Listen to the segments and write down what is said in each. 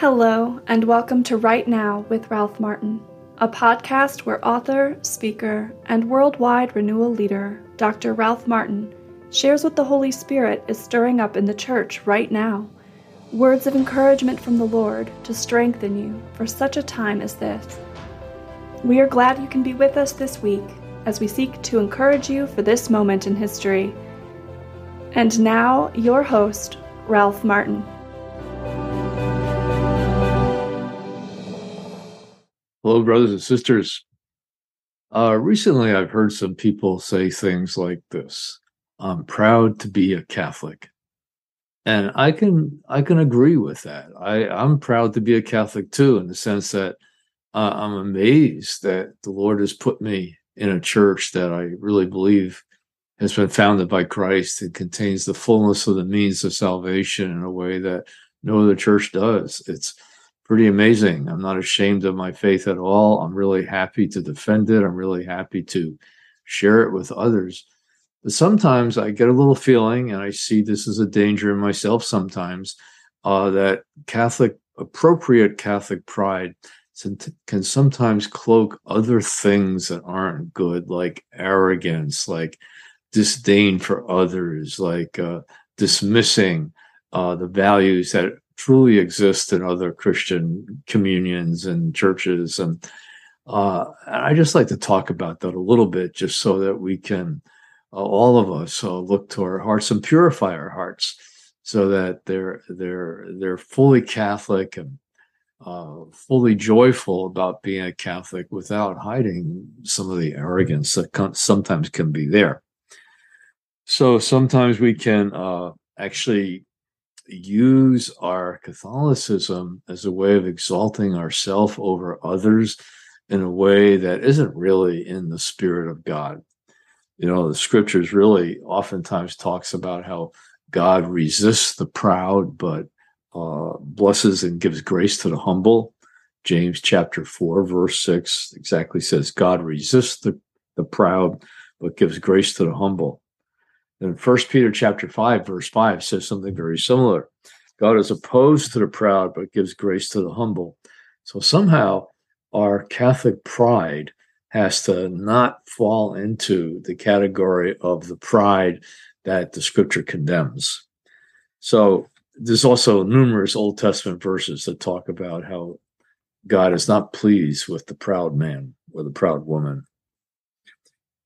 Hello, and welcome to Right Now with Ralph Martin, a podcast where author, speaker, and worldwide renewal leader Dr. Ralph Martin shares what the Holy Spirit is stirring up in the church right now. Words of encouragement from the Lord to strengthen you for such a time as this. We are glad you can be with us this week as we seek to encourage you for this moment in history. And now, your host, Ralph Martin. Hello, brothers and sisters. Uh, recently, I've heard some people say things like this: "I'm proud to be a Catholic," and I can I can agree with that. I I'm proud to be a Catholic too, in the sense that uh, I'm amazed that the Lord has put me in a church that I really believe has been founded by Christ and contains the fullness of the means of salvation in a way that no other church does. It's pretty amazing. I'm not ashamed of my faith at all. I'm really happy to defend it. I'm really happy to share it with others. But sometimes I get a little feeling, and I see this as a danger in myself sometimes, uh, that Catholic, appropriate Catholic pride can sometimes cloak other things that aren't good, like arrogance, like disdain for others, like uh, dismissing uh, the values that truly exist in other Christian communions and churches. And uh, I just like to talk about that a little bit, just so that we can, uh, all of us, uh, look to our hearts and purify our hearts, so that they're they're they're fully Catholic and uh, fully joyful about being a Catholic without hiding some of the arrogance that sometimes can be there. So sometimes we can uh, actually use our Catholicism as a way of exalting ourselves over others in a way that isn't really in the spirit of God. You know, the scriptures really oftentimes talks about how God resists the proud, but uh, blesses and gives grace to the humble. James chapter 4, verse 6 exactly says, God resists the, the proud, but gives grace to the humble. And First Peter chapter 5, verse 5 says something very similar. God is opposed to the proud, but gives grace to the humble. So somehow our Catholic pride has to not fall into the category of the pride that the scripture condemns. So there's also numerous Old Testament verses that talk about how God is not pleased with the proud man or the proud woman.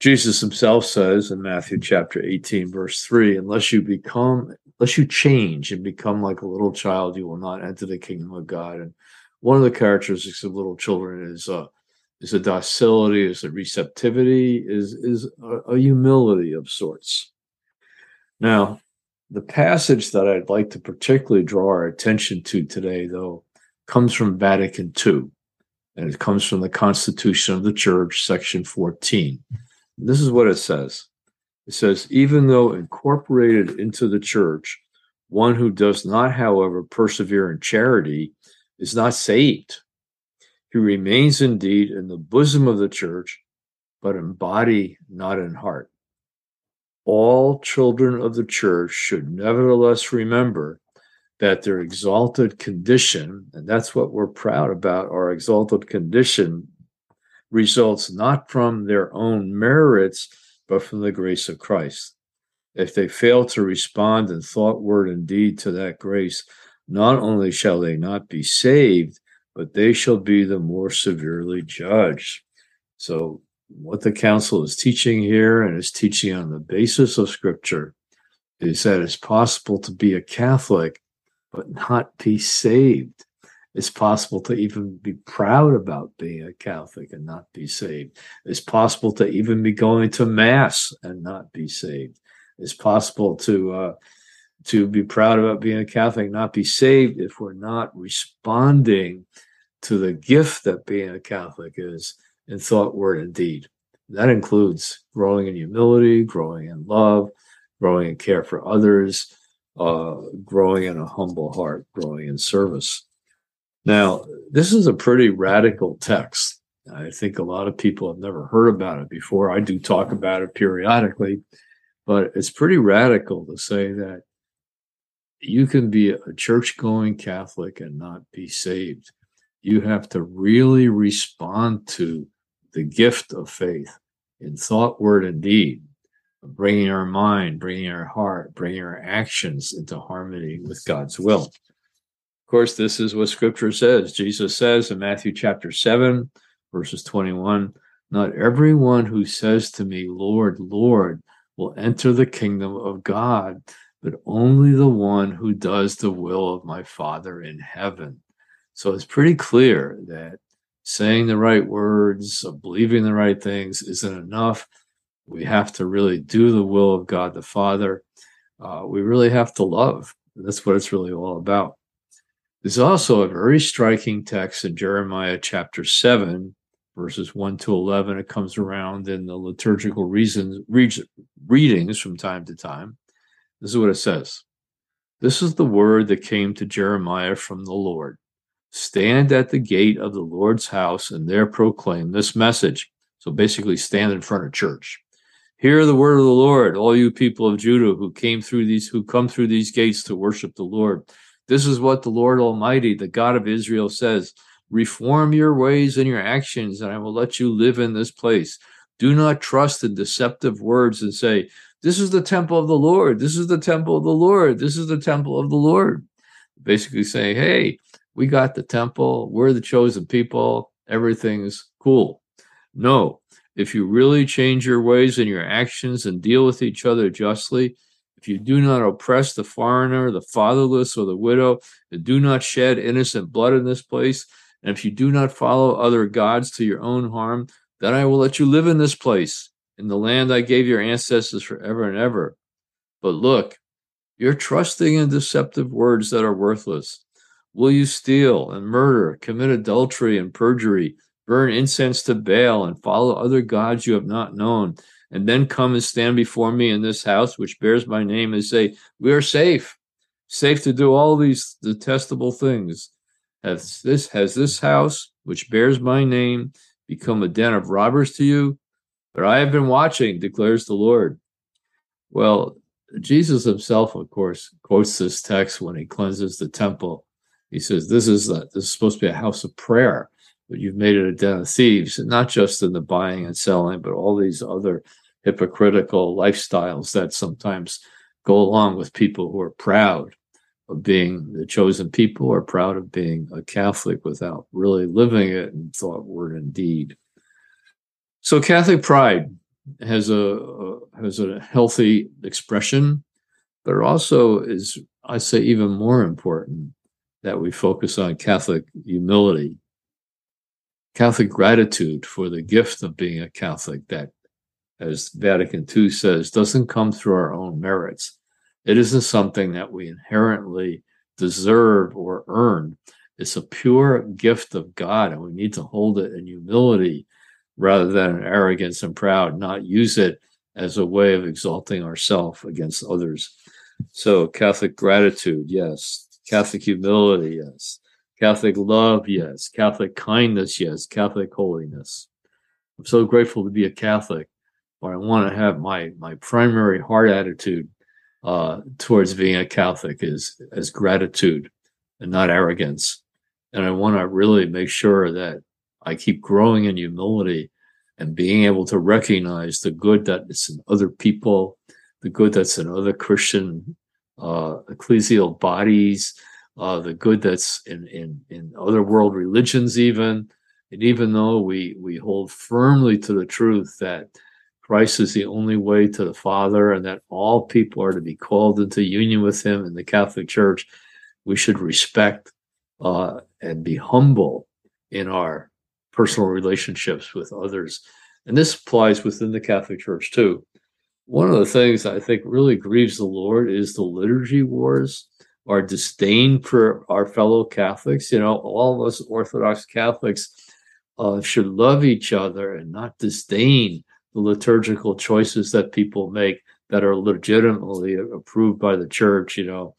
Jesus himself says in Matthew chapter 18, verse 3, unless you become, unless you change and become like a little child, you will not enter the kingdom of God. And one of the characteristics of little children is uh, is a docility, is a receptivity, is is a, a humility of sorts. Now, the passage that I'd like to particularly draw our attention to today, though, comes from Vatican II, and it comes from the Constitution of the Church, section 14. This is what it says it says, even though incorporated into the church, one who does not, however, persevere in charity is not saved. He remains indeed in the bosom of the church, but in body, not in heart. All children of the church should nevertheless remember that their exalted condition, and that's what we're proud about, our exalted condition results not from their own merits, but from the grace of Christ. If they fail to respond in thought, word, and deed to that grace, not only shall they not be saved, but they shall be the more severely judged. So, what the council is teaching here and is teaching on the basis of scripture is that it's possible to be a Catholic, but not be saved it's possible to even be proud about being a Catholic and not be saved. It's possible to even be going to Mass and not be saved. It's possible to uh, to be proud about being a Catholic, not be saved if we're not responding to the gift that being a Catholic is in thought, word, and deed. That includes growing in humility, growing in love, growing in care for others, uh, growing in a humble heart, growing in service. Now, this is a pretty radical text. I think a lot of people have never heard about it before. I do talk about it periodically, but it's pretty radical to say that you can be a church going Catholic and not be saved. You have to really respond to the gift of faith in thought, word, and deed, bringing our mind, bringing our heart, bringing our actions into harmony with God's will. Course, this is what scripture says. Jesus says in Matthew chapter 7, verses 21 Not everyone who says to me, Lord, Lord, will enter the kingdom of God, but only the one who does the will of my Father in heaven. So it's pretty clear that saying the right words, believing the right things isn't enough. We have to really do the will of God the Father. Uh, we really have to love. That's what it's really all about. There's also a very striking text in Jeremiah chapter 7, verses 1 to 11. It comes around in the liturgical reasons, readings from time to time. This is what it says This is the word that came to Jeremiah from the Lord. Stand at the gate of the Lord's house and there proclaim this message. So basically, stand in front of church. Hear the word of the Lord, all you people of Judah who came through these, who come through these gates to worship the Lord. This is what the Lord Almighty, the God of Israel, says Reform your ways and your actions, and I will let you live in this place. Do not trust in deceptive words and say, This is the temple of the Lord. This is the temple of the Lord. This is the temple of the Lord. Basically saying, Hey, we got the temple. We're the chosen people. Everything's cool. No, if you really change your ways and your actions and deal with each other justly, if you do not oppress the foreigner, the fatherless, or the widow, and do not shed innocent blood in this place, and if you do not follow other gods to your own harm, then I will let you live in this place, in the land I gave your ancestors forever and ever. But look, you're trusting in deceptive words that are worthless. Will you steal and murder, commit adultery and perjury, burn incense to Baal, and follow other gods you have not known, and then come and stand before me in this house which bears my name and say, We are safe, safe to do all these detestable things? Has this has this house, which bears my name, become a den of robbers to you? But I have been watching, declares the Lord. Well, Jesus himself, of course, quotes this text when he cleanses the temple. He says, "This is a, this is supposed to be a house of prayer, but you've made it a den of thieves." And not just in the buying and selling, but all these other hypocritical lifestyles that sometimes go along with people who are proud of being the chosen people or proud of being a Catholic without really living it in thought, word, and deed. So Catholic pride has a, has a healthy expression, but it also is, I say, even more important that we focus on Catholic humility, Catholic gratitude for the gift of being a Catholic that, as Vatican II says, doesn't come through our own merits it isn't something that we inherently deserve or earn. It's a pure gift of God, and we need to hold it in humility rather than in arrogance and proud, not use it as a way of exalting ourselves against others. So, Catholic gratitude, yes. Catholic humility, yes. Catholic love, yes. Catholic kindness, yes. Catholic holiness. I'm so grateful to be a Catholic, but I want to have my my primary heart attitude uh, towards being a Catholic is as gratitude and not arrogance. And I want to really make sure that I keep growing in humility and being able to recognize the good that is in other people, the good that's in other Christian uh, ecclesial bodies, uh, the good that's in, in, in other world religions, even. And even though we, we hold firmly to the truth that Christ is the only way to the Father, and that all people are to be called into union with Him in the Catholic Church. We should respect uh, and be humble in our personal relationships with others. And this applies within the Catholic Church too. One of the things I think really grieves the Lord is the liturgy wars, our disdain for our fellow Catholics. You know, all of us Orthodox Catholics uh, should love each other and not disdain the liturgical choices that people make that are legitimately approved by the church, you know,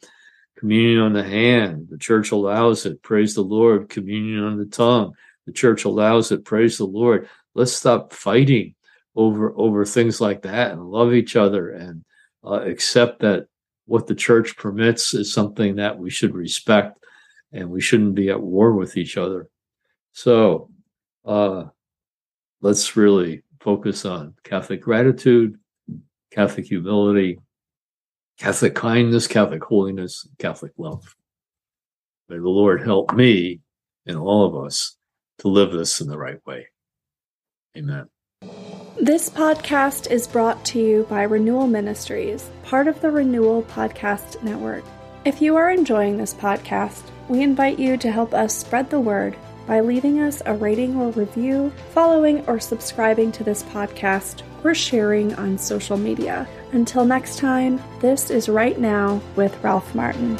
communion on the hand, the church allows it, praise the Lord, communion on the tongue, the church allows it, praise the Lord. Let's stop fighting over over things like that and love each other and uh, accept that what the church permits is something that we should respect and we shouldn't be at war with each other. So uh, let's really focus on Catholic gratitude, Catholic humility, Catholic kindness, Catholic holiness, Catholic love. May the Lord help me and all of us to live this in the right way. Amen. This podcast is brought to you by Renewal Ministries, part of the Renewal Podcast Network. If you are enjoying this podcast, we invite you to help us spread the word by leaving us a rating or review, following or subscribing to this podcast, or sharing on social media. Until next time, this is Right Now with Ralph Martin.